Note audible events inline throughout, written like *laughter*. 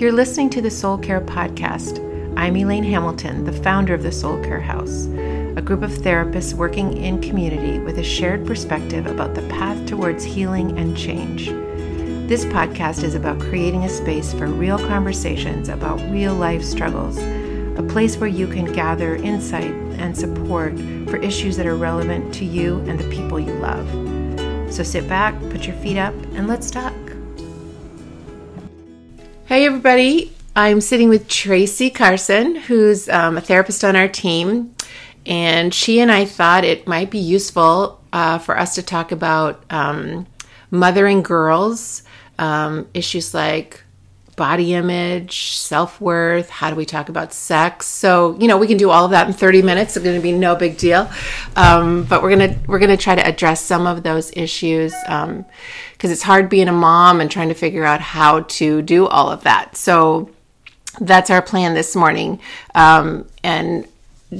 You're listening to the Soul Care Podcast. I'm Elaine Hamilton, the founder of the Soul Care House, a group of therapists working in community with a shared perspective about the path towards healing and change. This podcast is about creating a space for real conversations about real life struggles, a place where you can gather insight and support for issues that are relevant to you and the people you love. So sit back, put your feet up, and let's talk. Hey, everybody. I'm sitting with Tracy Carson, who's um, a therapist on our team. And she and I thought it might be useful uh, for us to talk about um, mothering girls, um, issues like body image, self worth. How do we talk about sex? So you know we can do all of that in 30 minutes. It's going to be no big deal. Um, but we're gonna we're gonna try to address some of those issues because um, it's hard being a mom and trying to figure out how to do all of that. So that's our plan this morning. Um, and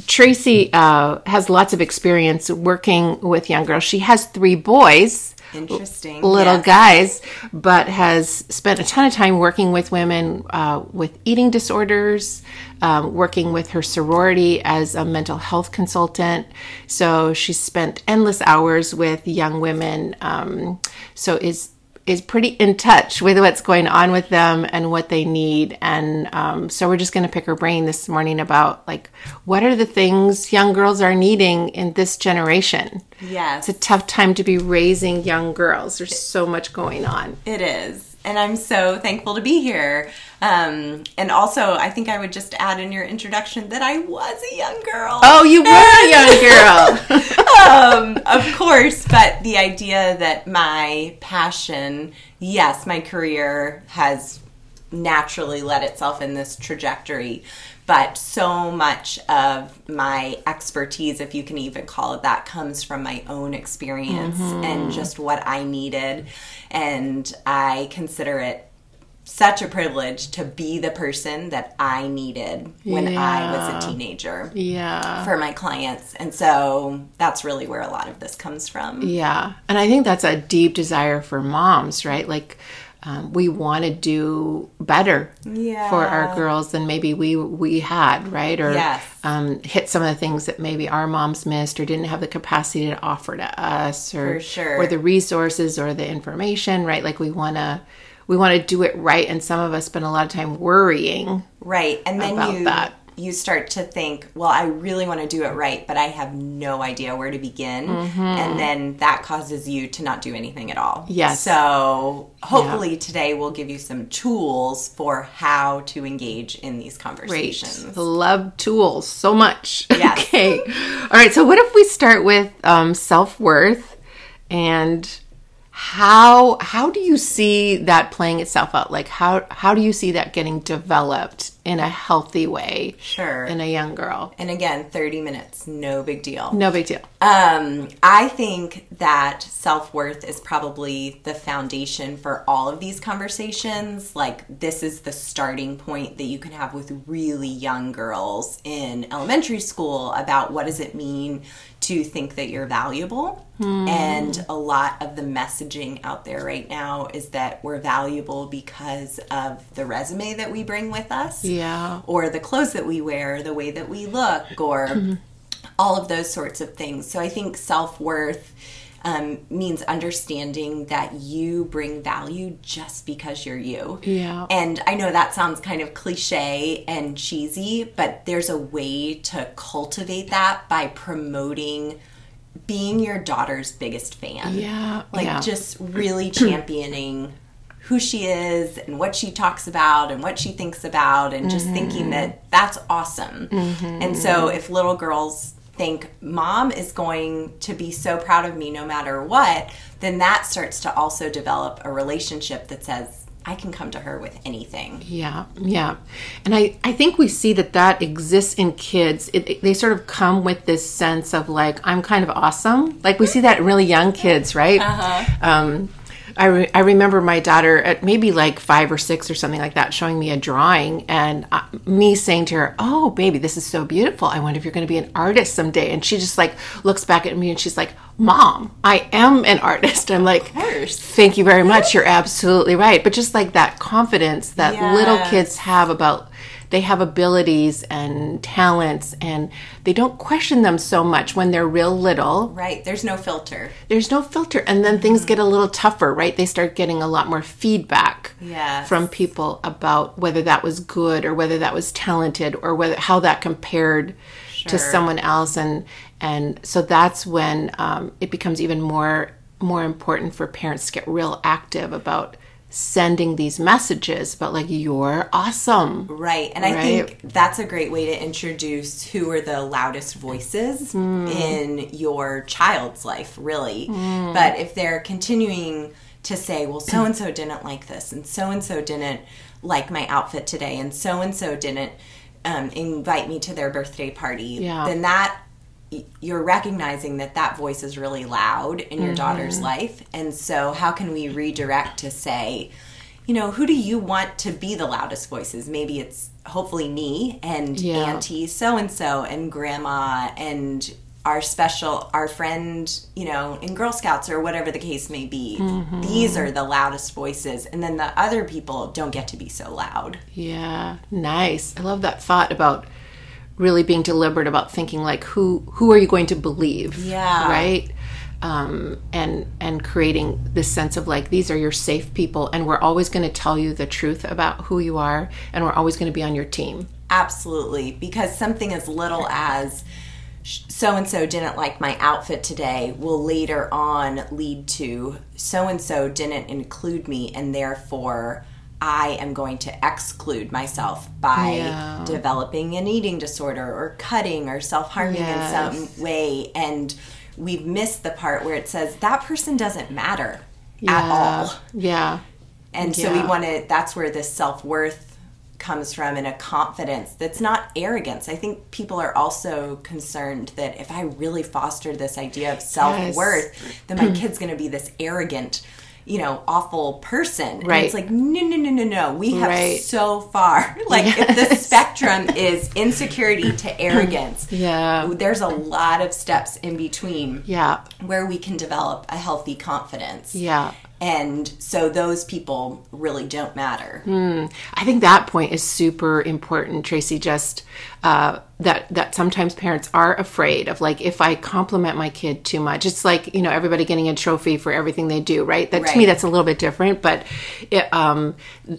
Tracy uh, has lots of experience working with young girls. She has three boys Interesting. little guys, but has spent a ton of time working with women uh, with eating disorders, um, working with her sorority as a mental health consultant. So she's spent endless hours with young women. Um, so is is pretty in touch with what's going on with them and what they need. And um, so we're just going to pick her brain this morning about like what are the things young girls are needing in this generation. Yes. It's a tough time to be raising young girls. There's so much going on. It is. And I'm so thankful to be here. Um, and also, I think I would just add in your introduction that I was a young girl. Oh, you were a *laughs* young girl. um, of course, but the idea that my passion, yes, my career has naturally led itself in this trajectory, but so much of my expertise, if you can even call it that, comes from my own experience mm-hmm. and just what I needed. And I consider it such a privilege to be the person that I needed when I was a teenager yeah. for my clients. And so that's really where a lot of this comes from. Yeah. And I think that's a deep desire for moms, right? Like, um, we want to do better Yeah. for our girls than maybe we we had, right? Or Yes. um, hit some of the things that maybe our moms missed or didn't have the capacity to offer to us, or sure. or the resources or the information, right? Like we want to we want to do it right, and some of us spend a lot of time worrying Right. And then About you that. You start to think, well, I really want to do it right, but I have no idea where to begin. And then that causes you to not do anything at all. Yes. So hopefully today we'll give you some tools for how to engage in these Great. conversations. Love tools so much. *laughs* Yes. Okay. All right. So, what if we start with um, self worth and how how do you see that playing itself out? Like how how do you see that getting developed in a healthy way Sure. in a young girl? and again, 30 minutes, no big deal. No big deal. Um, I think that self worth is probably the foundation for all of these conversations. Like, this is the starting point that you can have with really young girls in elementary school about what does it mean to think that you're valuable. And a lot of the messaging out there right now is that we're valuable because of the resume that we bring with us Yeah. or the clothes that we wear, the way that we look, or mm-hmm. all of those sorts of things. So I think self worth um, means understanding that you bring value just because you're you. Yeah. And I know that sounds kind of cliche and cheesy, but there's a way to cultivate that by promoting being your daughter's biggest fan Yeah. like yeah. just really *clears throat* championing who she is and what she talks about and what she thinks about and just thinking that that's awesome. And so if little girls think mom is going to be so proud of me no matter what, then that starts to also develop a relationship that says I can come to her with anything. Yeah, yeah. And I, I think we see that that exists in kids. It, it- they sort of come with this sense of like, I'm kind of awesome. Like we see that in really young kids, right? Um, I, re- I remember my daughter at maybe like five or six or something like that showing me a drawing and uh, me saying to her, Oh, baby, this is so beautiful. I wonder if you're going to be an artist someday. And she just like looks back at me and she's like, Mom, I am an *laughs* artist. I'm like, Thank you very much. You're absolutely right. But just like that confidence that yes. little kids have about they have abilities and talents and they don't question them so much when they're real little. Right. There's no filter. There's no filter. And then things get a little tougher, right? They start getting a lot more feedback yes. from people about whether that was good or whether that was talented or whether how that compared sure. to someone else and and so that's when um, it becomes even more more important for parents to get real active about sending these messages about like you're awesome right and i think that's a great way to introduce who are the loudest voices mm. in your child's life really mm. but if they're continuing to say well so and so didn't like this and so and so didn't like my outfit today and so and so didn't um, invite me to their birthday party yeah. then that you're recognizing that that voice is really loud in your mm-hmm. daughter's life. And so how can we redirect to say you know who do you want to be the loudest voices? Maybe it's hopefully me and yeah. auntie so and so and grandma and our special our friend you know in girl scouts or whatever the case may be. Mm-hmm. these are the loudest voices. And then the other people don't get to be so loud. Yeah. Nice. I love that thought about really being deliberate about thinking like who who are you going to believe? Yeah. Right? Um, and and creating this sense of like these are your safe people and we're always going to tell you the truth about who you are and we're always going to be on your team. Absolutely because something as little as so and so didn't like my outfit today will later on lead to so and so didn't include me and therefore I am going to exclude myself by yeah. developing an eating disorder or cutting or self harming yes. in some way. And we've missed the part where it says that person doesn't matter yeah. at all. Yeah. And yeah. so we want to, that's where this self worth comes from and a confidence that's not arrogance. I think people are also concerned that if I really foster this idea of self worth, yes. then my kid's going to be this arrogant you know, awful person. Right. And it's like, no, no, no, no, no. We have right. so far. *laughs* Like, yes. if the spectrum is insecurity to *laughs* arrogance, yeah, there's a lot of steps in between. Yeah. Where we can develop a healthy confidence. Yeah. And so those people really don't matter. Mm. I think that point is super important, Tracy. Just uh, that that sometimes parents are afraid of like if I compliment my kid too much, it's like you know everybody getting a trophy for everything they do, right? That right. to me that's a little bit different, but it, um,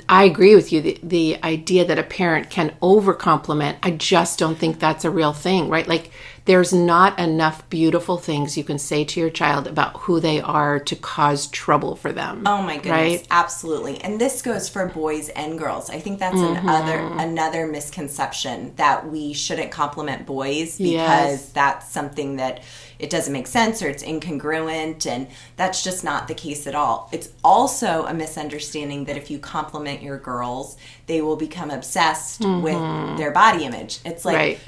I agree with you. The, the idea that a parent can over compliment, I just don't think that's a real thing, right? Like there's not enough beautiful things you can say to your child about who they are to cause trouble for them. Oh my goodness, right? absolutely. And this goes for boys and girls. I think that's mm-hmm. another another misconception that we shouldn't compliment boys because yes. that's something that it doesn't make sense or it's incongruent and that's just not the case at all. It's also a misunderstanding that if you compliment your girls, they will become obsessed mm-hmm. with their body image. It's like right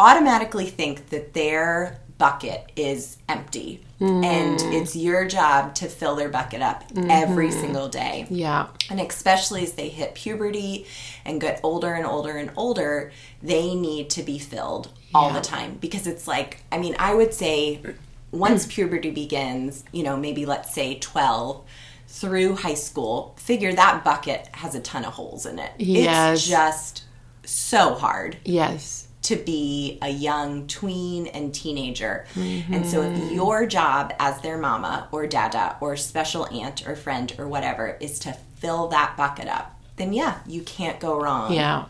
automatically think that their bucket is empty mm. and it's your job to fill their bucket up mm-hmm. every single day. Yeah. And especially as they hit puberty and get older and older and older, they need to be filled all yeah. the time because it's like, I mean, I would say once *clears throat* puberty begins, you know, maybe let's say 12 through high school, figure that bucket has a ton of holes in it. Yes. It's just so hard. Yes to be a young tween and teenager. Mm-hmm. And so, if your job as their mama or dada or special aunt or friend or whatever is to fill that bucket up, then yeah, you can't go wrong. Yeah.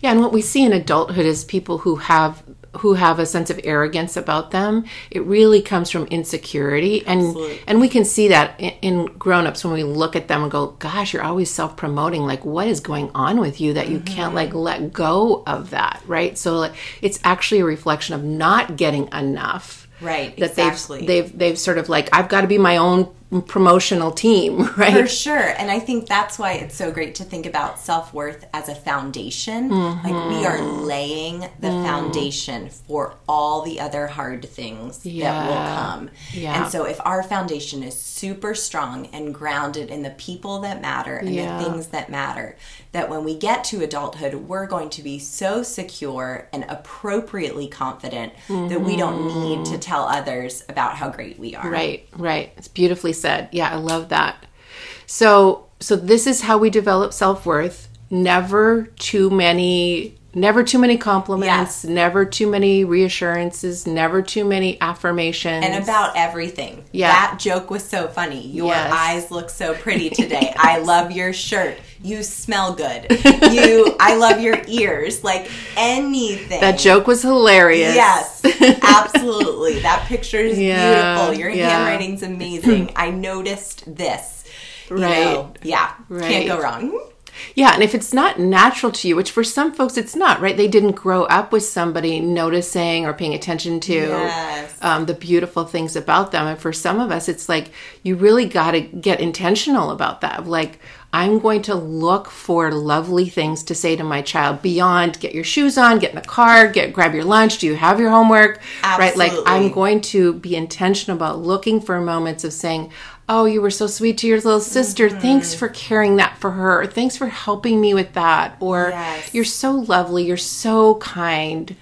Yeah, and what we see in adulthood is people who have who have a sense of arrogance about them it really comes from insecurity and Absolutely. and we can see that in, in grown-ups when we look at them and go gosh you're always self-promoting like what is going on with you that you mm-hmm. can't like let go of that right so like, it's actually a reflection of not getting enough right that exactly. they've they've they've sort of like i've got to be my own promotional team, *laughs* right? For sure. And I think that's why it's so great to think about self worth as a foundation. Mm-hmm. Like we are laying the Mm. foundation for all the other hard things that will come. Yeah. And so if our foundation is super strong and grounded in the people that matter and Yeah. the things that matter, that when we get to adulthood, we're going to be so secure and appropriately confident that we don't need to tell others about how great we are. Mm-hmm. Right, right. It's beautifully said. Yeah, I love that. So, so this is how we develop self-worth. Never too many never too many compliments, Yes. never too many reassurances, never too many affirmations. and about everything. Yeah. That joke was so funny. Your Yes. eyes look so pretty *laughs* today. I love your shirt. You smell good. *laughs* You I love your ears. Like anything. that joke was hilarious. Yes, *laughs* absolutely. That picture is Yeah, beautiful. Your yeah. handwriting's amazing. I noticed this. You Right. know, yeah. Right. Can't go wrong. Yeah, and if it's not natural to you, which for some folks it's not, right? They didn't grow up with somebody noticing or paying attention to Yes. um, the beautiful things about them. And for some of us, it's like you really got to get intentional about that. Like, I'm going to look for lovely things to say to my child beyond get your shoes on, get in the car, get grab your lunch, do you have your homework? Right? Like I'm going to be intentional about looking for moments of saying, Oh, you were so sweet to your little sister. Mm-hmm. Thanks for caring that for her. Thanks for helping me with that. Or Yes. you're so lovely. You're so kind.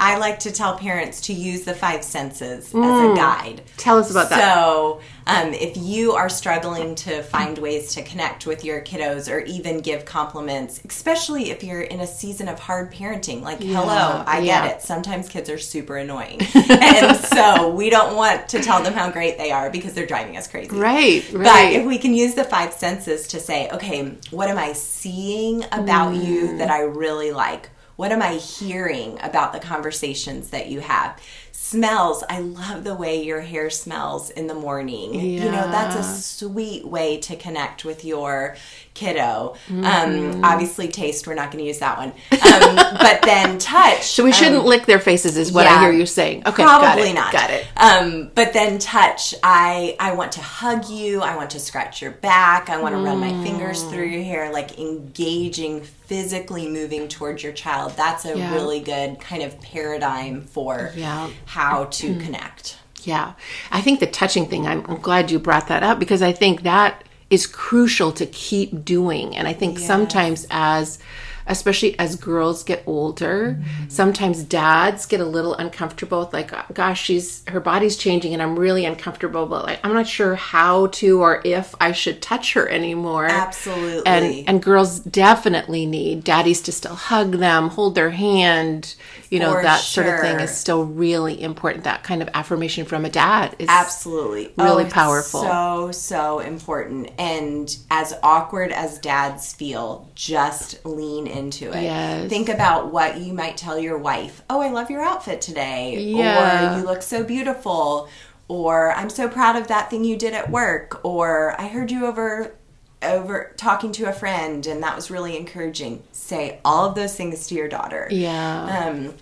I like to tell parents to use the five senses as a guide. Tell us about that. So, um, if you are struggling to find ways to connect with your kiddos or even give compliments, especially if you're in a season of hard parenting, like, hello, I yeah. get it. Sometimes kids are super annoying. *laughs* and so, we don't want to tell them how great they are because they're driving us crazy. Right, But right. if we can use the five senses to say, okay, what am I seeing about Mm. you that I really like? What am I hearing about the conversations that you have? Smells. I love the way your hair smells in the morning. You know, that's a sweet way to connect with your kiddo. Mm-hmm. Um, obviously, taste, we're not going to use that one. Um, *laughs* but then touch. So we shouldn't lick their faces, is what I hear you saying. Okay, Probably got it, not. Got it. Um, but then touch. I I want to hug you. I want to scratch your back. I want to run my fingers Mm. through your hair, like engaging, physically moving towards your child. That's a Yeah. really good kind of paradigm for Yeah. how to connect. Yeah. I think the touching thing, I'm, I'm glad you brought that up because I think that is crucial to keep doing. And I think sometimes as especially as girls get older, sometimes dads get a little uncomfortable with like, gosh, she's her body's changing and I'm really uncomfortable, but like I'm not sure how to or if I should touch her anymore. Absolutely. And and girls definitely need daddies to still hug them, hold their hand, you know, For that sort of thing is still really important. That kind of affirmation from a dad is Absolutely. Really oh, it's powerful. So, so important. And as awkward as dads feel, just lean into it. Yes. Think about what you might tell your wife. Oh, I love your outfit today. Yeah. Or you look so beautiful. Or I'm so proud of that thing you did at work. Or I heard you over over talking to a friend and that was really encouraging. Say all of those things to your daughter. Yeah. Um,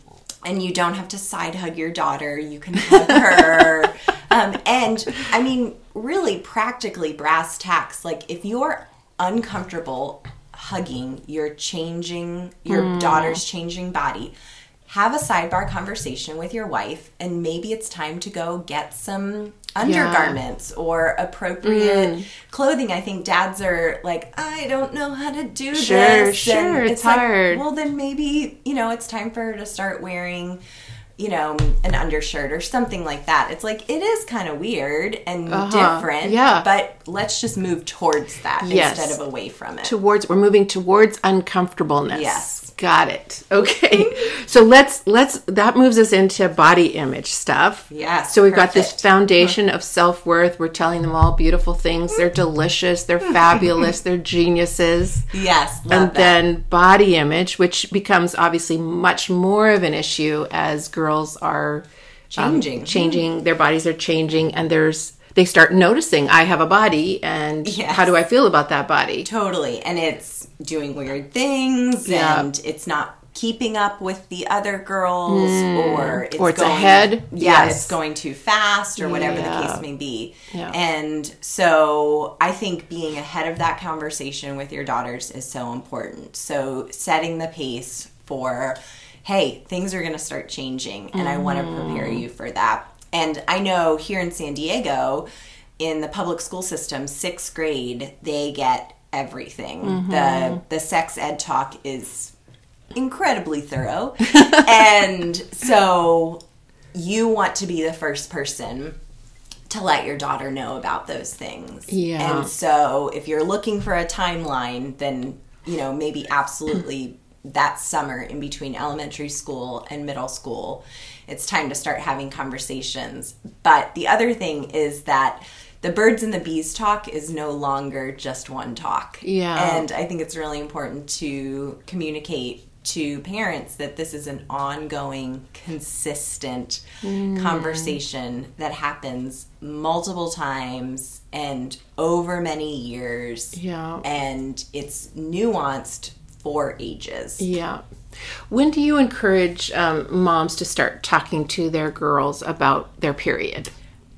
and you don't have to side hug your daughter. You can hug her. *laughs* um, and I mean, really practically brass tacks. Like if you're uncomfortable hugging your changing, your Hmm. daughter's changing body, have a sidebar conversation with your wife, and maybe it's time to go get some undergarments or appropriate Hmm. clothing. I think dads are like, I don't know how to do Sure, this. sure, And it's like, hard. well, then maybe you know it's time for her to start wearing you know an undershirt or something like that it's like it is kind of weird and Uh-huh, different yeah. but let's just move towards that Yes. instead of away from it towards we're moving towards uncomfortableness. Yes. Got it. Okay. Mm-hmm. so let's let's that moves us into body image stuff. Yes, So we've got this foundation mm-hmm. of self-worth. We're telling them all beautiful things. They're mm-hmm. delicious, they're fabulous, they're geniuses. yes and that. then body image, which becomes obviously much more of an issue as girls are um, Changing. changing. Their bodies are changing, and there's they start noticing I have a body, and Yes. how do I feel about that body? totally and it's doing weird things Yeah. and it's not keeping up with the other girls or it's. Or it's going, ahead. Yeah, Yes. it's going too fast or whatever Yeah. the case may be. Yeah. And so I think being ahead of that conversation with your daughters is so important. So setting the pace for, hey, things are going to start changing and I want to prepare Mm. you for that. And I know here in San Diego, in the public school system, sixth grade, they get everything. Mm-hmm. The the sex ed talk is incredibly thorough. *laughs* and so you want to be the first person to let your daughter know about those things. Yeah. And so if you're looking for a timeline, then, you know, maybe absolutely *clears throat* that summer in between elementary school and middle school, it's time to start having conversations. But the other thing is that the birds and the bees talk is no longer just one talk. Yeah. And I think it's really important to communicate to parents that this is an ongoing, consistent mm. conversation that happens multiple times and over many years. Yeah. And it's nuanced for ages. Yeah. When do you encourage um, moms to start talking to their girls about their period?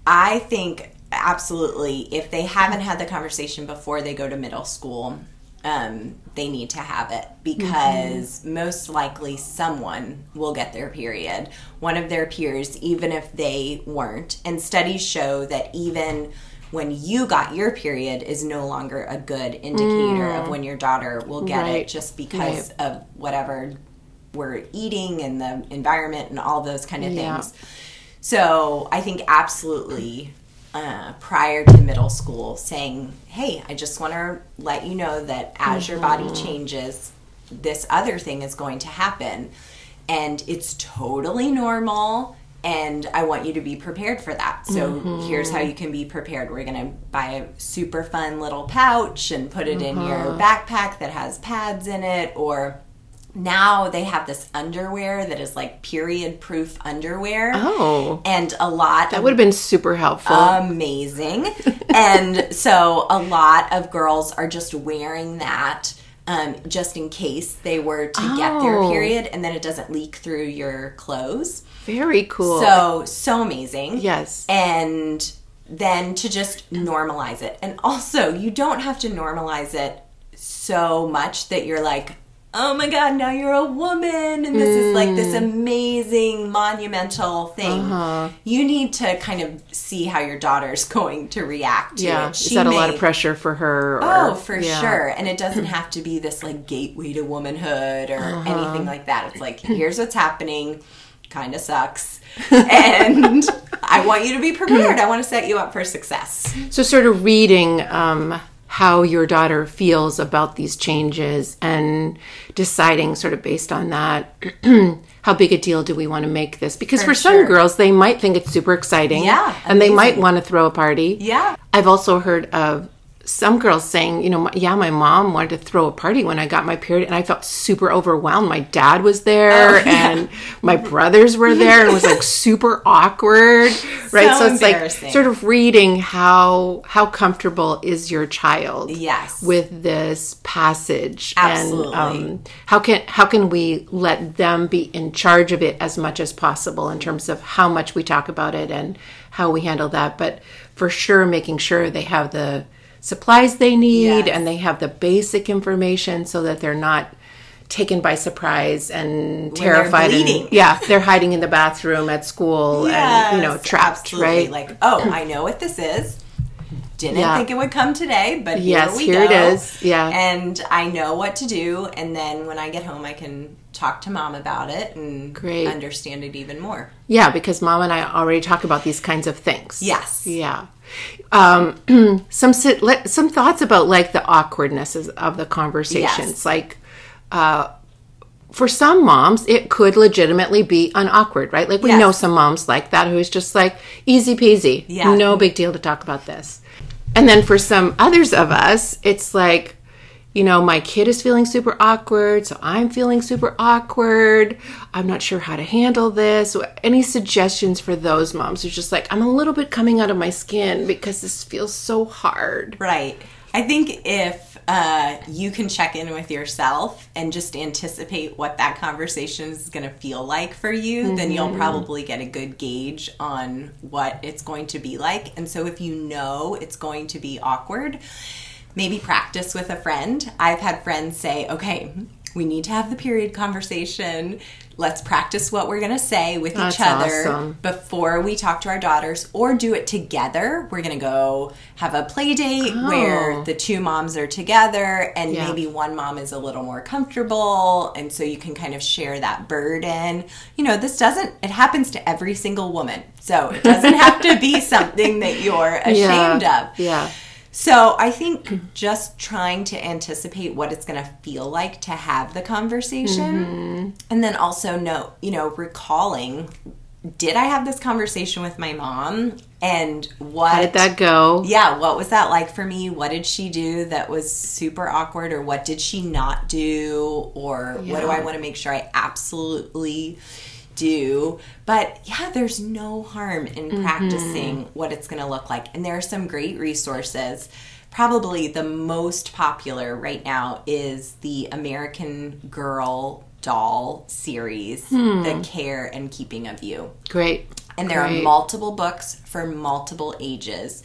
I think absolutely if they haven't had the conversation before they go to middle school, um, they need to have it because most likely someone will get their period. One of their peers, even if they weren't. And studies show that even when you got your period is no longer a good indicator of when your daughter will get Right. it just because of whatever we're eating and the environment and all those kind of Yeah. things. So I think absolutely uh, prior to middle school saying, hey, I just want to let you know that as your body changes, this other thing is going to happen. And it's totally normal. And I want you to be prepared for that. So mm-hmm. here's how you can be prepared. We're going to buy a super fun little pouch and put it in your mm-hmm. backpack that has pads in it or now they have this underwear that is like period proof underwear. Oh. And a lot That would have been super helpful. amazing. and so a lot of girls are just wearing that um, just in case they were to get their Oh. period and then it doesn't leak through your clothes. Very cool. So, so amazing. yes. And then to just normalize it. And also, you don't have to normalize it so much that you're like, oh my God, now you're a woman. And this is like Mm. this amazing, monumental thing. Uh-huh. You need to kind of see how your daughter's *laughs* going to react to yeah. it. Is that a lot of pressure for her? Or, Oh, for yeah. sure. And it doesn't *clears throat* have to be this like gateway to womanhood or Uh-huh. anything like that. It's like, *clears throat* here's what's happening. Kind of sucks. *laughs* And I want you to be prepared. *clears throat* I want to set you up for success. So, sort of reading um, how your daughter feels about these changes and deciding, sort of based on that, *clears throat* how big a deal do we want to make this? Because for, some sure. girls, they might think it's super exciting. Yeah, And they might want to throw a party. Yeah. I've also heard of some girls saying, you know, my- yeah, my mom wanted to throw a party when I got my period, and I felt super overwhelmed. My dad was there, Oh, yeah. and my brothers were there, and it was like *laughs* super awkward, right? So it's like sort of reading how how comfortable is your child, Yes. with this passage, Absolutely. and um, how can how can we let them be in charge of it as much as possible in terms of how much we talk about it and how we handle that, but for sure making sure they have the supplies they need Yes. and they have the basic information so that they're not taken by surprise and terrified and yeah they're hiding in the bathroom at school and you know trapped absolutely. right Like, oh, I know what this is. Didn't Yeah. think it would come today, but Yes, here we here it is. Yeah. And I know what to do. And then when I get home, I can talk to mom about it and Great. understand it even more. yeah because mom and i already talk about these kinds of things Yes. yeah um *clears throat* some some thoughts about like the awkwardness is- of the conversations Yes. like uh for some moms, it could legitimately be unawkward, right? Like we Yes. know some moms like that who's just like easy peasy, Yeah. no big deal to talk about this. And then for some others of us, it's like, you know, my kid is feeling super awkward, so I'm feeling super awkward. I'm not sure how to handle this. Any suggestions for those moms who's just like, I'm a little bit coming out of my skin because this feels so hard. Right. I think if uh, you can check in with yourself and just anticipate what that conversation is going to feel like for you, mm-hmm. then you'll mm-hmm. probably get a good gauge on what it's going to be like. And so if you know it's going to be awkward, maybe practice with a friend. I've had friends say, okay, we need to have the period conversation. Let's practice what we're going to say with That's each other awesome. before we talk to our daughters or do it together. We're going to go have a play date oh. where the two moms are together and yeah. maybe one mom is a little more comfortable. And so you can kind of share that burden. You know, this doesn't, it happens to every single woman. So it doesn't have to be *laughs* something that you're ashamed yeah. of. Yeah. So I think just trying to anticipate what it's going to feel like to have the conversation, mm-hmm. and then also know, you know, recalling. Did I have this conversation with my mom? And what How did that go? Yeah, what was that like for me? What did she do that was super awkward, or what did she not do, or yeah. what do I want to make sure I absolutely do. But yeah, there's no harm in mm-hmm. practicing what it's going to look like. And there are some great resources. Probably the most popular right now is the American Girl doll series, hmm. The Care and Keeping of You. Great. And there Great. are multiple books for multiple ages.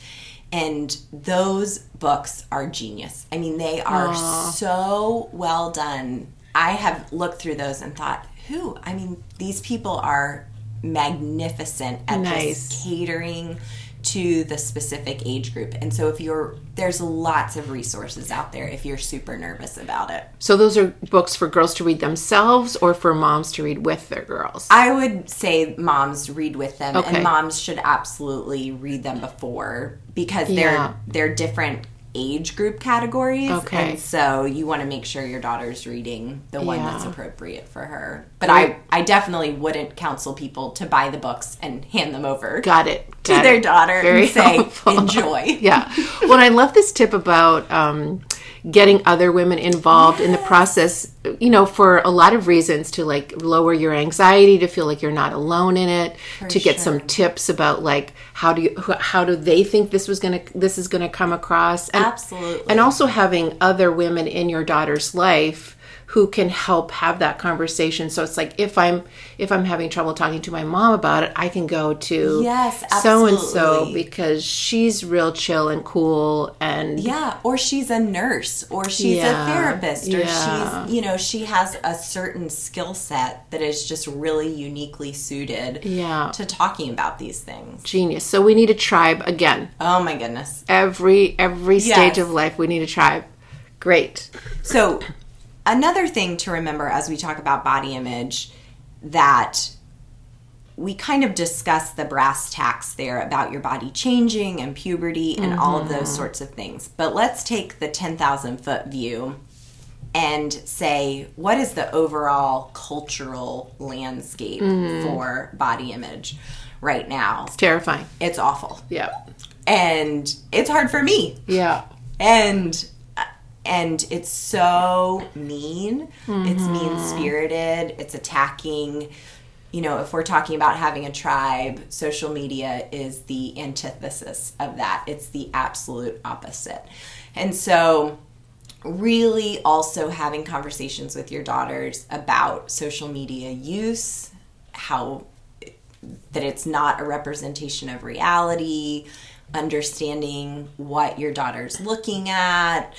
And those books are genius. I mean, they are Aww. so well done. I have looked through those and thought, who? I mean, these people are magnificent at nice. just catering to the specific age group. And so if you're there's lots of resources out there if you're super nervous about it. So those are books for girls to read themselves or for moms to read with their girls? I would say moms read with them okay. and moms should absolutely read them before because they're they're different age group categories. Okay. And so you want to make sure your daughter's reading the one yeah. that's appropriate for her. But I, I definitely wouldn't counsel people to buy the books and hand them over. Got it. *laughs* Got to it. their daughter Very and say, helpful. enjoy. *laughs* yeah. Well, I love this tip about um, getting other women involved yes. in the process you know for a lot of reasons to like lower your anxiety to feel like you're not alone in it for to get sure. some tips about like how do you how do they think this was gonna this is gonna come across and, absolutely and also having other women in your daughter's life who can help have that conversation. So it's like if I'm if I'm having trouble talking to my mom about it, I can go to yes, so and so because she's real chill and cool and yeah, or she's a nurse or she's yeah, a therapist or yeah. she's you know she has a certain skill set that is just really uniquely suited yeah. to talking about these things. Genius. So we need a tribe again. Oh my goodness. Every every stage yes. of life we need a tribe. Great. So another thing to remember as we talk about body image that we kind of discuss the brass tacks there about your body changing and puberty and mm-hmm. all of those mm-hmm. sorts of things. But let's take the 10,000 foot view and say, what is the overall cultural landscape mm-hmm. for body image right now? It's terrifying. It's awful. Yeah. And it's hard for me. Yeah. And and it's so mean. Mm-hmm. It's mean spirited. It's attacking. You know, if we're talking about having a tribe, social media is the antithesis of that. It's the absolute opposite. And so, really also having conversations with your daughters about social media use, how that it's not a representation of reality, understanding what your daughter's looking at,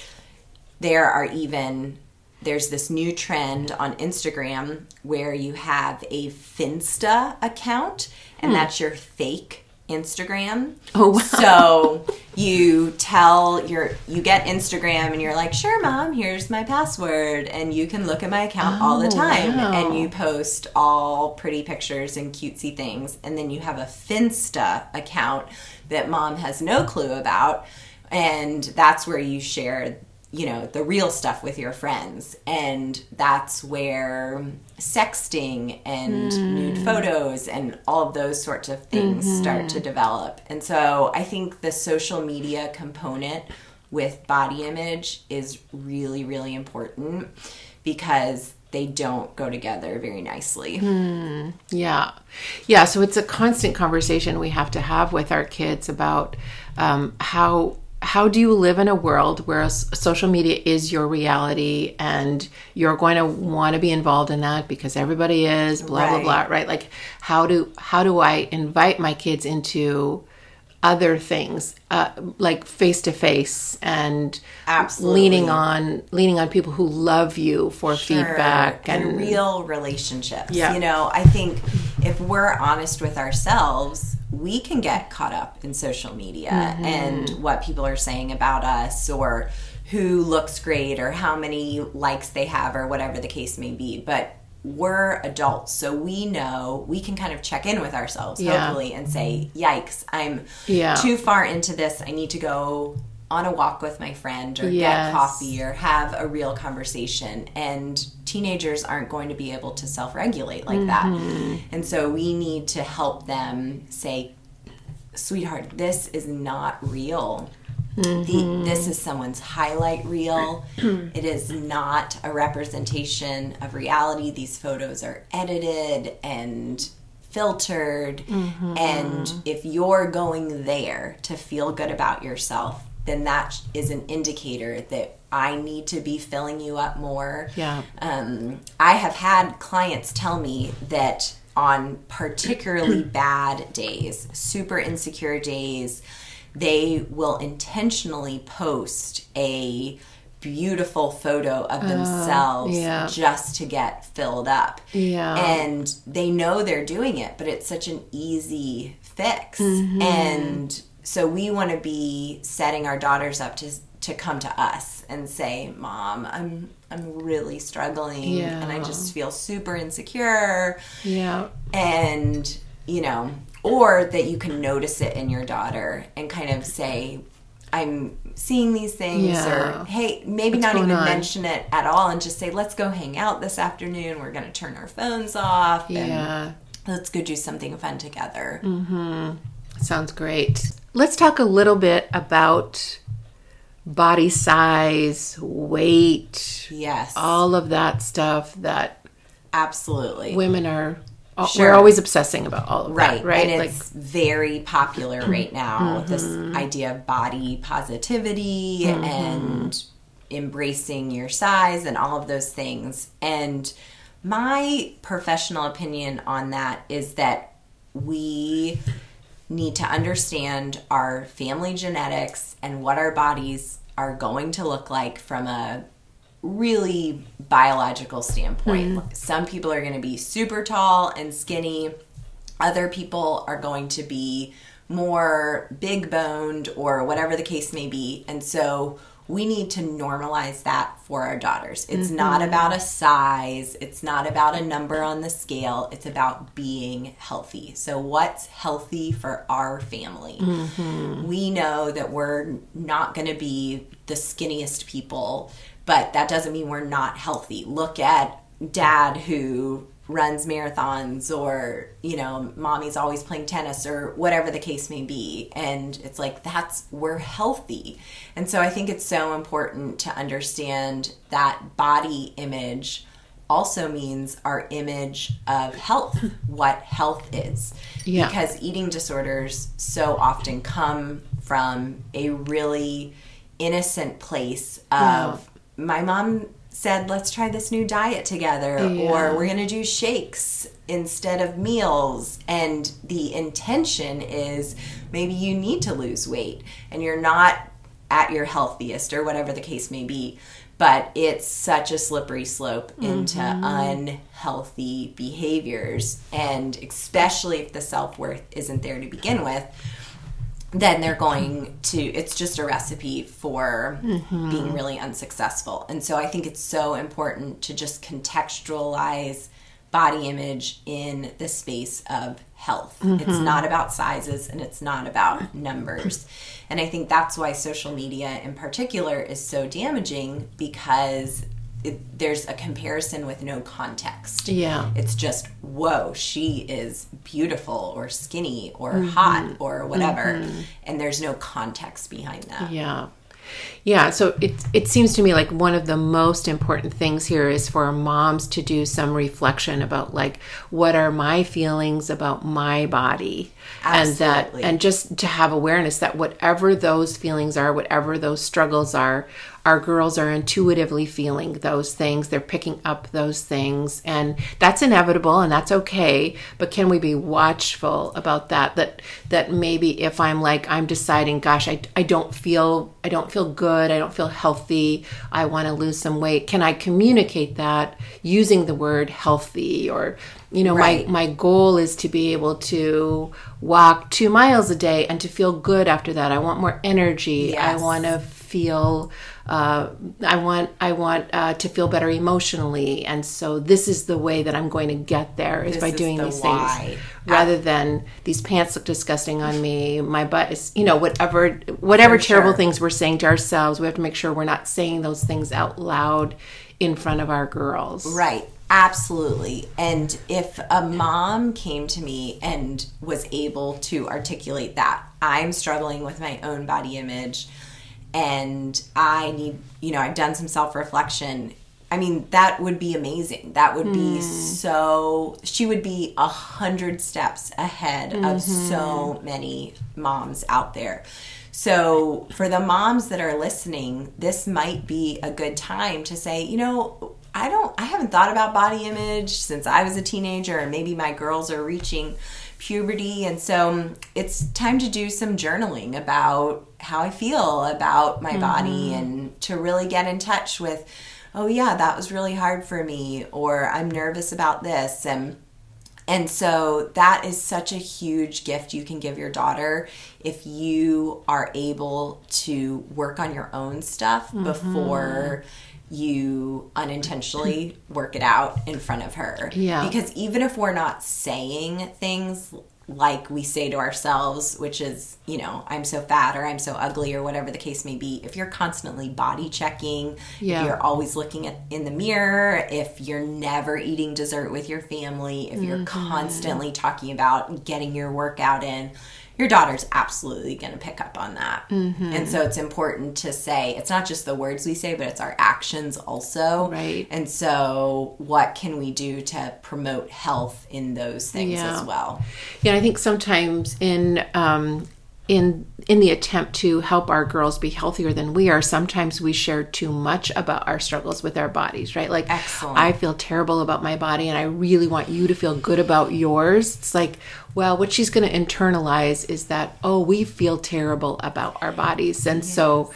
there are even there's this new trend on Instagram where you have a Finsta account, and hmm. that's your fake Instagram. Oh wow. So you tell your you get Instagram and you're like, "Sure, mom, here's my password." And you can look at my account oh, all the oh, time wow. and you post all pretty pictures and cutesy things. And then you have a Finsta account that mom has no clue about, and that's where you share you know the real stuff with your friends and that's where sexting and mm. nude photos and all of those sorts of things mm-hmm. start to develop and so i think the social media component with body image is really really important because they don't go together very nicely. Hmm. Yeah. Yeah. So it's a constant conversation we have to have with our kids about um, how how do you live in a world where social media is your reality and you're going to want to be involved in that because everybody is blah Right. blah blah right like how do how do i invite my kids into other things uh, like face to face and Absolutely. leaning on leaning on people who love you for Sure. feedback and, and real relationships. Yeah. You know, I think if we're honest with ourselves, we can get caught up in social media Mm-hmm. and what people are saying about us or who looks great or how many likes they have or whatever the case may be. But we're adults, so we know we can kind of check in with ourselves, Yeah. hopefully, and say, Yikes, I'm Yeah. too far into this. I need to go on a walk with my friend or Yes. get coffee or have a real conversation and teenagers aren't going to be able to self-regulate like that. Mm-hmm. And so we need to help them say sweetheart this is not real. The, mm-hmm. this is someone's highlight reel. *clears throat* It is not a representation of reality. These photos are edited and filtered. Mm-hmm. And if you're going there to feel good about yourself then that is an indicator that I need to be filling you up more. Yeah. Um, I have had clients tell me that on particularly *clears throat* bad days, super insecure days, they will intentionally post a beautiful photo of themselves yeah. just to get filled up. Yeah. And they know they're doing it, but it's such an easy fix. Mm-hmm. And so we want to be setting our daughters up to to come to us and say, "Mom, I'm I'm really struggling and I just feel super insecure." yeah and you know or that you can notice it in your daughter and kind of say i'm seeing these things Yeah. or hey maybe What's not even on? mention it at all and just say let's go hang out this afternoon we're going to turn our phones off and yeah let's go do something fun together mm-hmm. Sounds great. Let's talk a little bit about body size, weight, yes all of that stuff that absolutely women are. uh, Sure. We're always obsessing about all of right that, right? and like, it's very popular mm-hmm. right now this mm-hmm. idea of body positivity mm-hmm. and embracing your size and all of those things and my professional opinion on that is that we need to understand our family genetics and what our bodies are going to look like from a really biological standpoint. Mm-hmm. Some people are going to be super tall and skinny. Other people are going to be more big boned or whatever the case may be. And so we need to normalize that for our daughters. It's mm-hmm. not about a size, it's not about a number on the scale, it's about being healthy. So, what's healthy for our family? Mm-hmm. We know that we're not going to be the skinniest people, but that doesn't mean we're not healthy. Look at dad who runs marathons or you know mommy's always playing tennis or whatever the case may be. And it's like that's we're healthy. And so i think it's so important to understand that body image also means our image of health *laughs* what health is. Yeah. because eating disorders so often come from a really innocent place of my mom said let's try this new diet together Yeah. or we're going to do shakes instead of meals. And the intention is maybe you need to lose weight and you're not at your healthiest or whatever the case may be but it's such a slippery slope into mm-hmm. unhealthy behaviors. And especially if the self-worth isn't there to begin with then they're going to it's just a recipe for being really unsuccessful. And so i think it's so important to just contextualize body image in the space of health. It's mm-hmm. not about sizes and it's not about numbers. And i think that's why social media in particular is so damaging because it, there's a comparison with no context yeah. it's just, whoa, she is beautiful or skinny or mm-hmm. hot or whatever. Mm-hmm. And there's no context behind that. Yeah. Yeah, so it it seems to me like one of the most important things here is for moms to do some reflection about like what are my feelings about my body and that and just to have awareness that whatever those feelings are, whatever those struggles are, our girls are intuitively feeling those things. They're picking up those things and that's inevitable and that's okay, but can we be watchful about that that that maybe if I'm like I'm deciding gosh, I I don't feel I don't feel good, I don't feel healthy, I want to lose some weight, can I communicate that using the word healthy or you know Right. my my goal is to be able to walk two miles a day and to feel good after that. I want more energy. I want to feel. Uh, I want. I want uh, to feel better emotionally, and so this is the way that I'm going to get there is This by is doing the these why. things, rather than these pants look disgusting on me. My butt is, you know, whatever whatever For terrible sure. things we're saying to ourselves. We have to make sure we're not saying those things out loud in front of our girls. Right. Absolutely. And if a mom came to me and was able to articulate that, I'm struggling with my own body image and I need, you know, I've done some self reflection. I mean, that would be amazing. That would be mm. so, she would be a hundred steps ahead of so mm-hmm. many moms out there. So, for the moms that are listening, this might be a good time to say, you know, I don't, I haven't thought about body image since I was a teenager, and maybe my girls are reaching puberty. And so um, it's time to do some journaling about how I feel about my body and to really get in touch with, oh, yeah, that was really hard for me, or I'm nervous about this. And and so that is such a huge gift you can give your daughter if you are able to work on your own stuff before you unintentionally work it out in front of her. Yeah. Because even if we're not saying things like we say to ourselves, which is, you know, I'm so fat or I'm so ugly or whatever the case may be, if you're constantly body checking, Yeah. if you're always looking at in the mirror, if you're never eating dessert with your family, if you're mm-hmm. constantly talking about getting your workout in, your daughter's absolutely going to pick up on that. And so it's important to say it's not just the words we say, but it's our actions also. Right. And so what can we do to promote health in those things Yeah. as well? Yeah, I think sometimes in um, in in the attempt to help our girls be healthier than we are, sometimes we share too much about our struggles with our bodies, right? Like, Excellent. I feel terrible about my body, and I really want you to feel good about yours. It's like, well, what she's going to internalize is that, oh, we feel terrible about our bodies, and so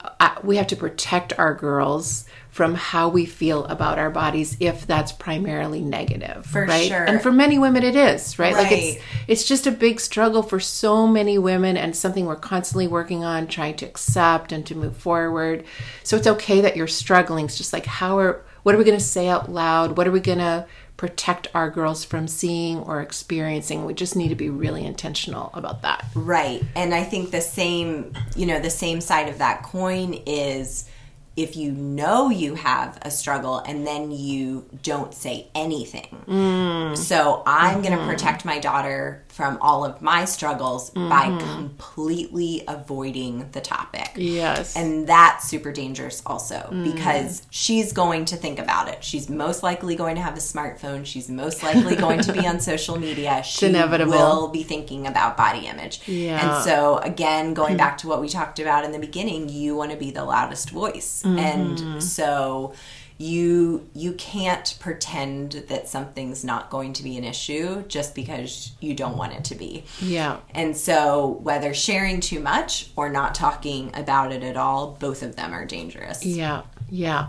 uh, we have to protect our girls from how we feel about our bodies if that's primarily negative For right? sure. and for many women it is right, like it's it's just a big struggle for so many women and something we're constantly working on trying to accept and to move forward. So it's okay that you're struggling. It's just like how are what are we going to say out loud? What are we going to protect our girls from seeing or experiencing? We just need to be really intentional about that. Right. And I think the same, you know, the same side of that coin is if you know you have a struggle and then you don't say anything. Mm. So I'm going to mm-hmm. protect my daughter from all of my struggles by completely avoiding the topic. yes And that's super dangerous also because she's going to think about it. She's most likely going to have a smartphone. She's most likely going to be on *laughs* social media. She inevitable. will be thinking about body image. Yeah. And so again, going back to what we talked about in the beginning, you want to be the loudest voice. And mm-hmm. so you you can't pretend that something's not going to be an issue just because you don't want it to be. yeah And so, whether sharing too much or not talking about it at all, both of them are dangerous. Yeah, yeah.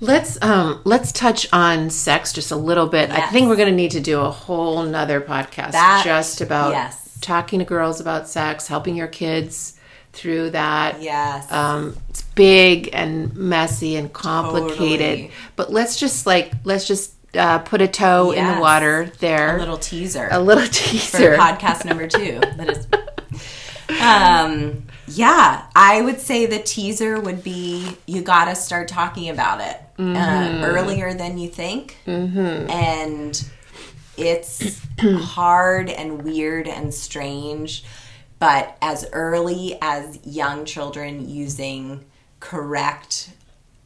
Let's um let's touch on sex just a little bit. I think we're gonna need to do a whole nother podcast That- just about yes. talking to girls about sex, helping your kids through that. Yes. Um it's big and messy and complicated. Totally. But let's just like let's just uh, put a toe in the water there. a little teaser a little *laughs* for teaser. podcast number two. That is. *laughs* Um, yeah, I would say the teaser would be you got to start talking about it uh, earlier than you think. Mm-hmm. And it's *clears throat* hard and weird and strange, but as early as young children using correct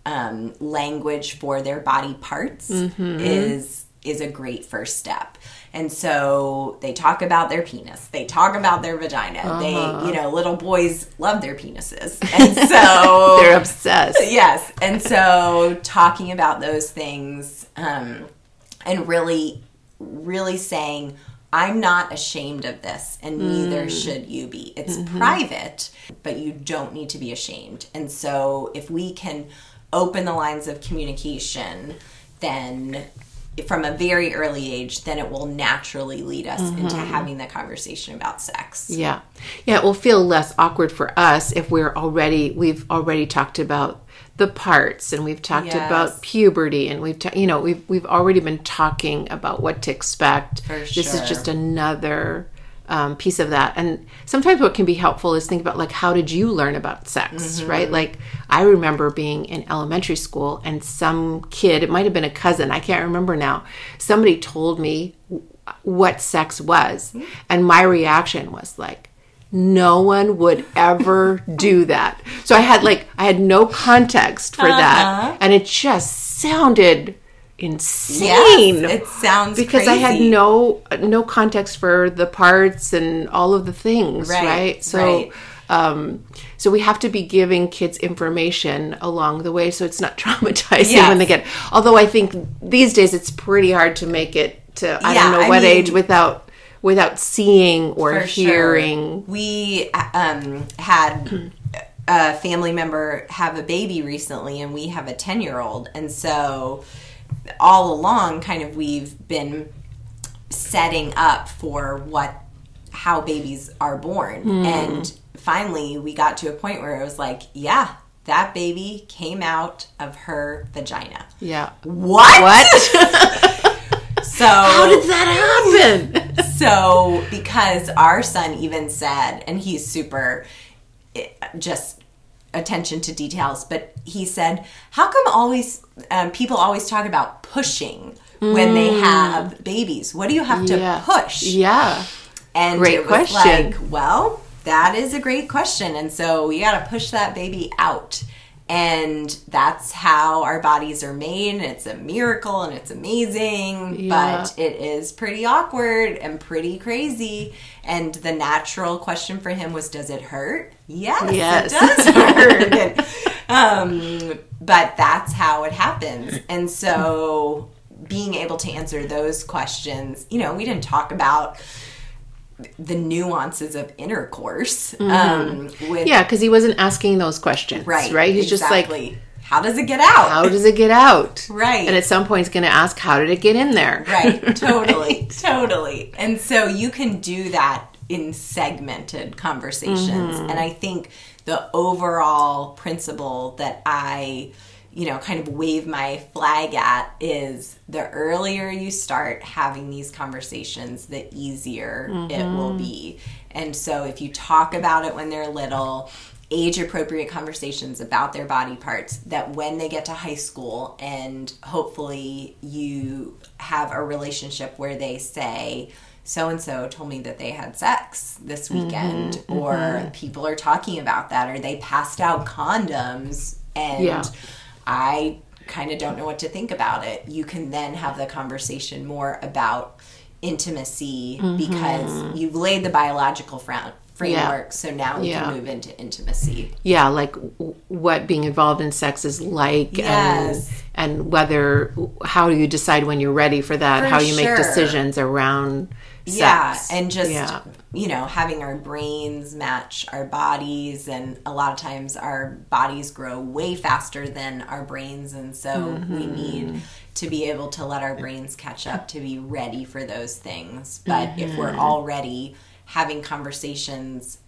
um, language for their body parts is is a great first step. And so they talk about their penis, they talk about their vagina. They, you know, little boys love their penises, and so *laughs* They're obsessed. *laughs* yes and so talking about those things um, and really really saying i'm not ashamed of this and neither mm. should you be. It's mm-hmm. private but you don't need to be ashamed. And so if we can open the lines of communication then from a very early age then it will naturally lead us mm-hmm. into having the conversation about sex Yeah. Yeah, it will feel less awkward for us if we're already we've already talked about the parts and we've talked Yes. about puberty and we've ta- you know, we've we've already been talking about what to expect. For This is just another um, piece of that. And sometimes what can be helpful is think about like how did you learn about sex, Mm-hmm. right? Like I remember being in elementary school and some kid, it might have been a cousin, I can't remember now. Somebody told me what sex was, Mm-hmm. and my reaction was like no one would ever *laughs* do that. So I had like I had no context for Uh-huh. that and it just sounded insane. Yes, it sounds because I had no no context for the parts and all of the things, Right, right? So right. um so we have to be giving kids information along the way so it's not *laughs* traumatizing Yes. when they get although I think these days it's pretty hard to make it to I Yeah, don't know I what age without without seeing or For sure. hearing We um, had a family member have a baby recently, and we have a 10 year old. And so, all along, kind of, we've been setting up for what how babies are born. Hmm. And finally, we got to a point where it was like, yeah, that baby came out of her vagina. yeah What? what *laughs* So how did that happen so because our son even said and he's super just attention to details but he said how come always um, people always talk about pushing when they have babies? What do you have to Mm. push? Yeah. And Great it was question. like well that is a great question. And so we got to push that baby out and that's how our bodies are made and it's a miracle and it's amazing. Yeah. but it is pretty awkward and pretty crazy. And the natural question for him was does it hurt? Yes, Yes. it does hurt. And, *laughs* um, but that's how it happens. And so being able to answer those questions you know we didn't talk about the nuances of intercourse um, with Mm-hmm. yeah because he wasn't asking those questions right right? He's just like how does it get out? How does it get out? Right. and at some point he's going to ask how did it get in there? Right *laughs* totally totally. And so you can do that in segmented conversations. Mm-hmm. and i think the overall principle that i you know kind of wave my flag at is the earlier you start having these conversations the easier it will mm-hmm. be. And so if you talk about it when they're little age appropriate conversations about their body parts that when they get to high school and hopefully you have a relationship where they say so and so told me that they had sex this mm-hmm, weekend mm-hmm. or people are talking about that or they passed out condoms and Yeah. I kind of don't know what to think about it. You can then have the conversation more about intimacy Mm-hmm. because you've laid the biological frown framework so now we Yeah. can move into intimacy yeah like w- what being involved in sex is like Yes. and and whether how you decide when you're ready for that For how you make decisions around sex yeah and just yeah. you know having our brains match our bodies and a lot of times our bodies grow way faster than our brains and so we Mm-hmm. need to be able to let our brains catch up to be ready for those things but if we're Mm-hmm. already having conversations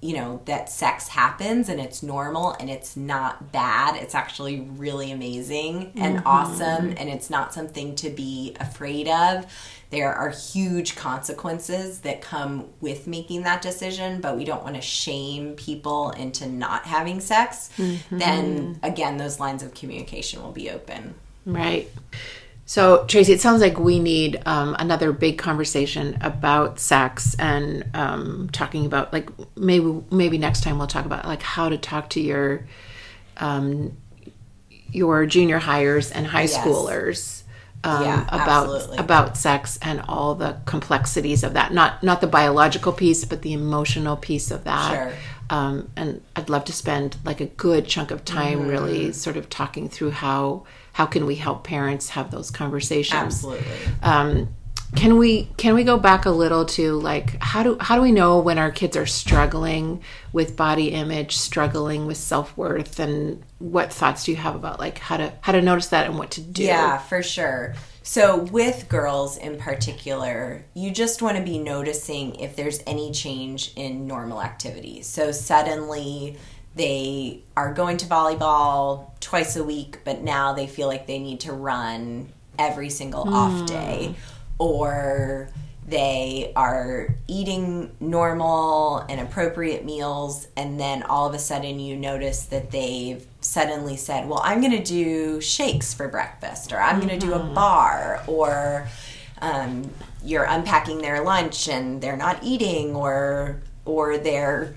you know that sex happens and it's normal and it's not bad it's actually really amazing and Mm-hmm. awesome and it's not something to be afraid of there are huge consequences that come with making that decision but we don't want to shame people into not having sex Mm-hmm. then again those lines of communication will be open Right. So, Tracy, it sounds like we need um, another big conversation about sex and um, talking about like maybe maybe next time we'll talk about like how to talk to your um, your junior hires and high Yes. schoolers um, Yeah, about absolutely. about sex and all the complexities of that. Not not the biological piece, but the emotional piece of that. Sure. Um, and I'd love to spend like a good chunk of time Mm-hmm. really sort of talking through how how can we help parents have those conversations. Absolutely. Um, can we can we go back a little to like how do how do we know when our kids are struggling with body image, struggling with self worth, and what thoughts do you have about like how to how to notice that and what to do? Yeah, for sure. So, with girls in particular, you just want to be noticing if there's any change in normal activities. So, suddenly they are going to volleyball twice a week, but now they feel like they need to run every single off hmm. day, or they are eating normal and appropriate meals and then all of a sudden you notice that they've suddenly said well i'm going to do shakes for breakfast or i'm going to do a bar or um, you're unpacking their lunch and they're not eating or or they're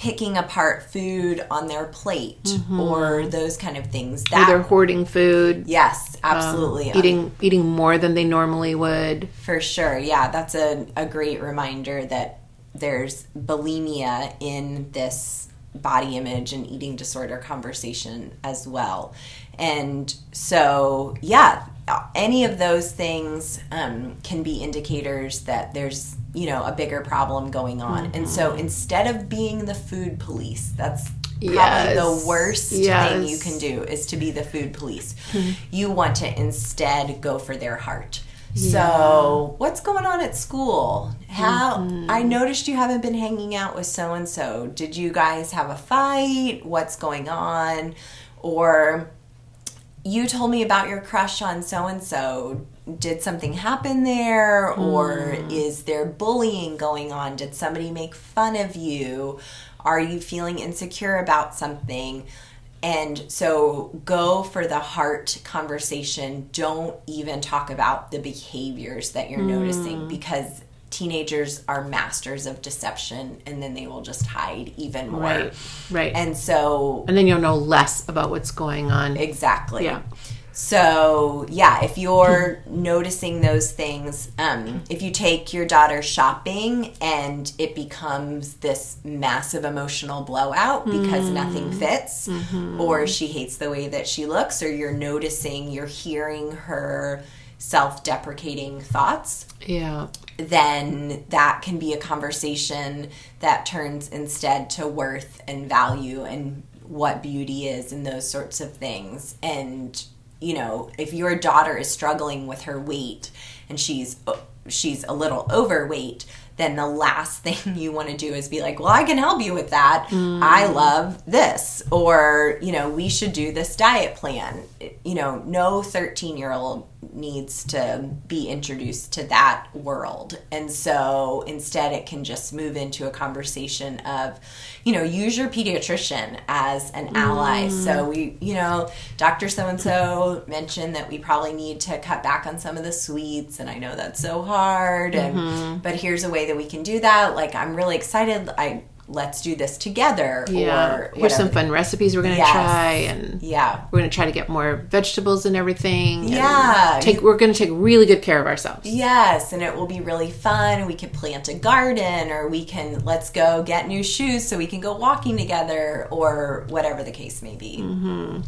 picking apart food on their plate or those kind of things Or they're hoarding food, yes absolutely eating eating more than they normally would. For sure. Yeah, that's a, a great reminder that there's bulimia in this body image and eating disorder conversation as well. And so, yeah, any of those things um, can be indicators that there's, you know, a bigger problem going on. And so mm-hmm. instead of being the food police, that's probably Yes. the worst thing you can do is to be the food police. Hmm. You want to instead go for their heart. So, what's going on at school? How mm-hmm. I noticed you haven't been hanging out with so and so. Did you guys have a fight? What's going on? Or you told me about your crush on so and so. Did something happen there? Or hmm. is there bullying going on? Did somebody make fun of you? Are you feeling insecure about something? And so go for the heart conversation. Don't even talk about the behaviors that you're hmm. noticing because teenagers are masters of deception and then they will just hide even more. Right. Right. And, And then you'll know less about what's going on. Exactly. Yeah. So, yeah, if you're noticing those things, um, if you take your daughter shopping and it becomes this massive emotional blowout because nothing fits, or she hates the way that she looks, or you're noticing, you're hearing her self deprecating thoughts, yeah. then that can be a conversation that turns instead to worth and value and what beauty is and those sorts of things. And you know, if your daughter is struggling with her weight and she's uh, she's a little overweight, then the last *laughs* thing you want to do is be like, "Well, I can help you with that. I mm. love this." Or, you know, we should do this diet plan. You know, no 13-year-old needs to be introduced to that world. And so instead it can just move into a conversation of, you know, use your pediatrician as an ally. Mm. So we, you know, Dr. so and so mentioned that we probably need to cut back on some of the sweets and I know that's so hard and mm-hmm. but here's a way that we can do that. Like I'm really excited. I let's do this together Yeah. or Here's some fun recipes we're going to Yes. try and Yeah. we're going to try to get more vegetables and everything. and Yeah. Take we're going to take really good care of ourselves. Yes, and it will be really fun. We can plant a garden or we can let's go get new shoes so we can go walking together or whatever the case may be. Mm-hmm.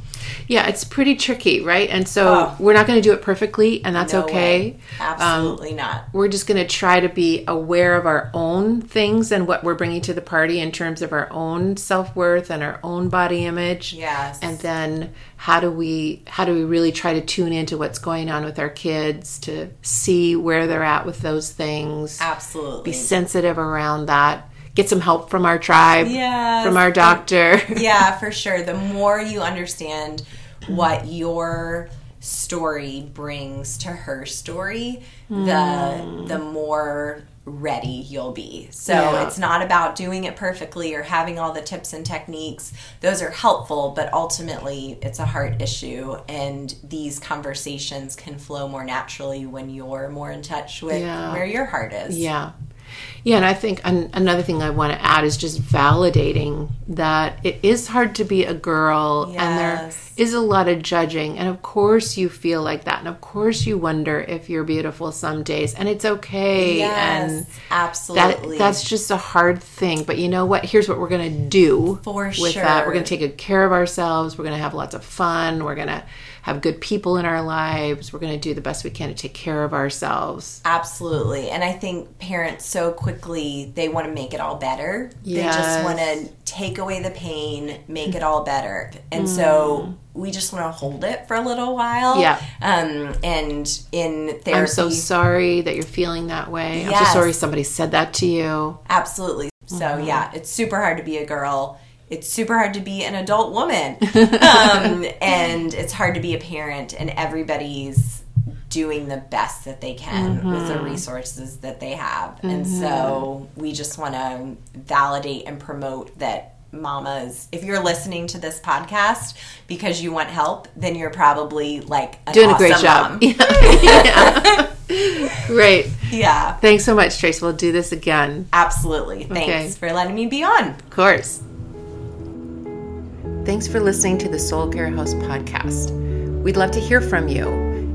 Yeah, it's pretty tricky, right? And so Oh. we're not going to do it perfectly and that's No okay. way. Absolutely not. We're just going to try to be aware of our own things and what we're bringing to the party in terms of our own self-worth and our own body image. Yes. And then how do we how do we really try to tune into what's going on with our kids to see where they're at with those things? Absolutely. Be sensitive around that. Get some help from our tribe, Yes. from our doctor. *laughs* yeah, for sure. The more you understand what your story brings to her story, the hmm. the more ready you'll be. So Yeah. it's not about doing it perfectly or having all the tips and techniques. Those are helpful, but ultimately it's a heart issue and these conversations can flow more naturally when you're more in touch with Yeah. where your heart is. Yeah. Yeah, and I think an, another thing I want to add is just validating that it is hard to be a girl and there is a lot of judging. And of course, you feel like that. And of course, you wonder if you're beautiful some days. And it's okay. Yes, And that, absolutely. that's just a hard thing. But you know what? Here's what we're going to do For with that. sure. We're going to take good care of ourselves. We're going to have lots of fun. We're going to have good people in our lives. We're going to do the best we can to take care of ourselves. Absolutely. And I think parents so quickly they want to make it all better. They just want to take away the pain, make it all better. And so we just want to hold it for a little while. Yeah. Um and in therapy I'm so sorry that you're feeling that way. I'm so sorry somebody said that to you. Absolutely. So Mm-hmm. yeah, it's super hard to be a girl. It's super hard to be an adult woman. *laughs* um, and it's hard to be a parent and everybody's doing the best that they can with Mm-hmm. the resources that they have. And so we just want to validate and promote that mamas, if you're listening to this podcast because you want help, then you're probably like an Doing a great job. mom. *laughs* Yeah. Great. Yeah, Thanks so much, Trace. We'll do this again. absolutely. Thanks Okay. for letting me be on. Of course. Thanks for listening to the Soul Care House podcast. We'd love to hear from you.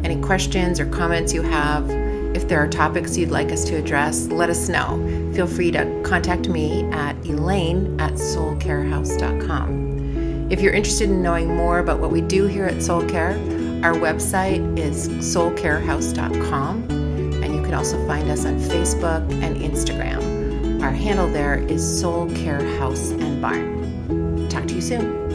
Any questions or comments you have, if there are topics you'd like us to address, let us know. Feel free to contact me at elaine at soulcarehouse.com. If you're interested in knowing more about what we do here at Soul Care, our website is soulcarehouse.com, and you can also find us on Facebook and Instagram. Our handle there is Soul Care House and Barn. Talk to you soon.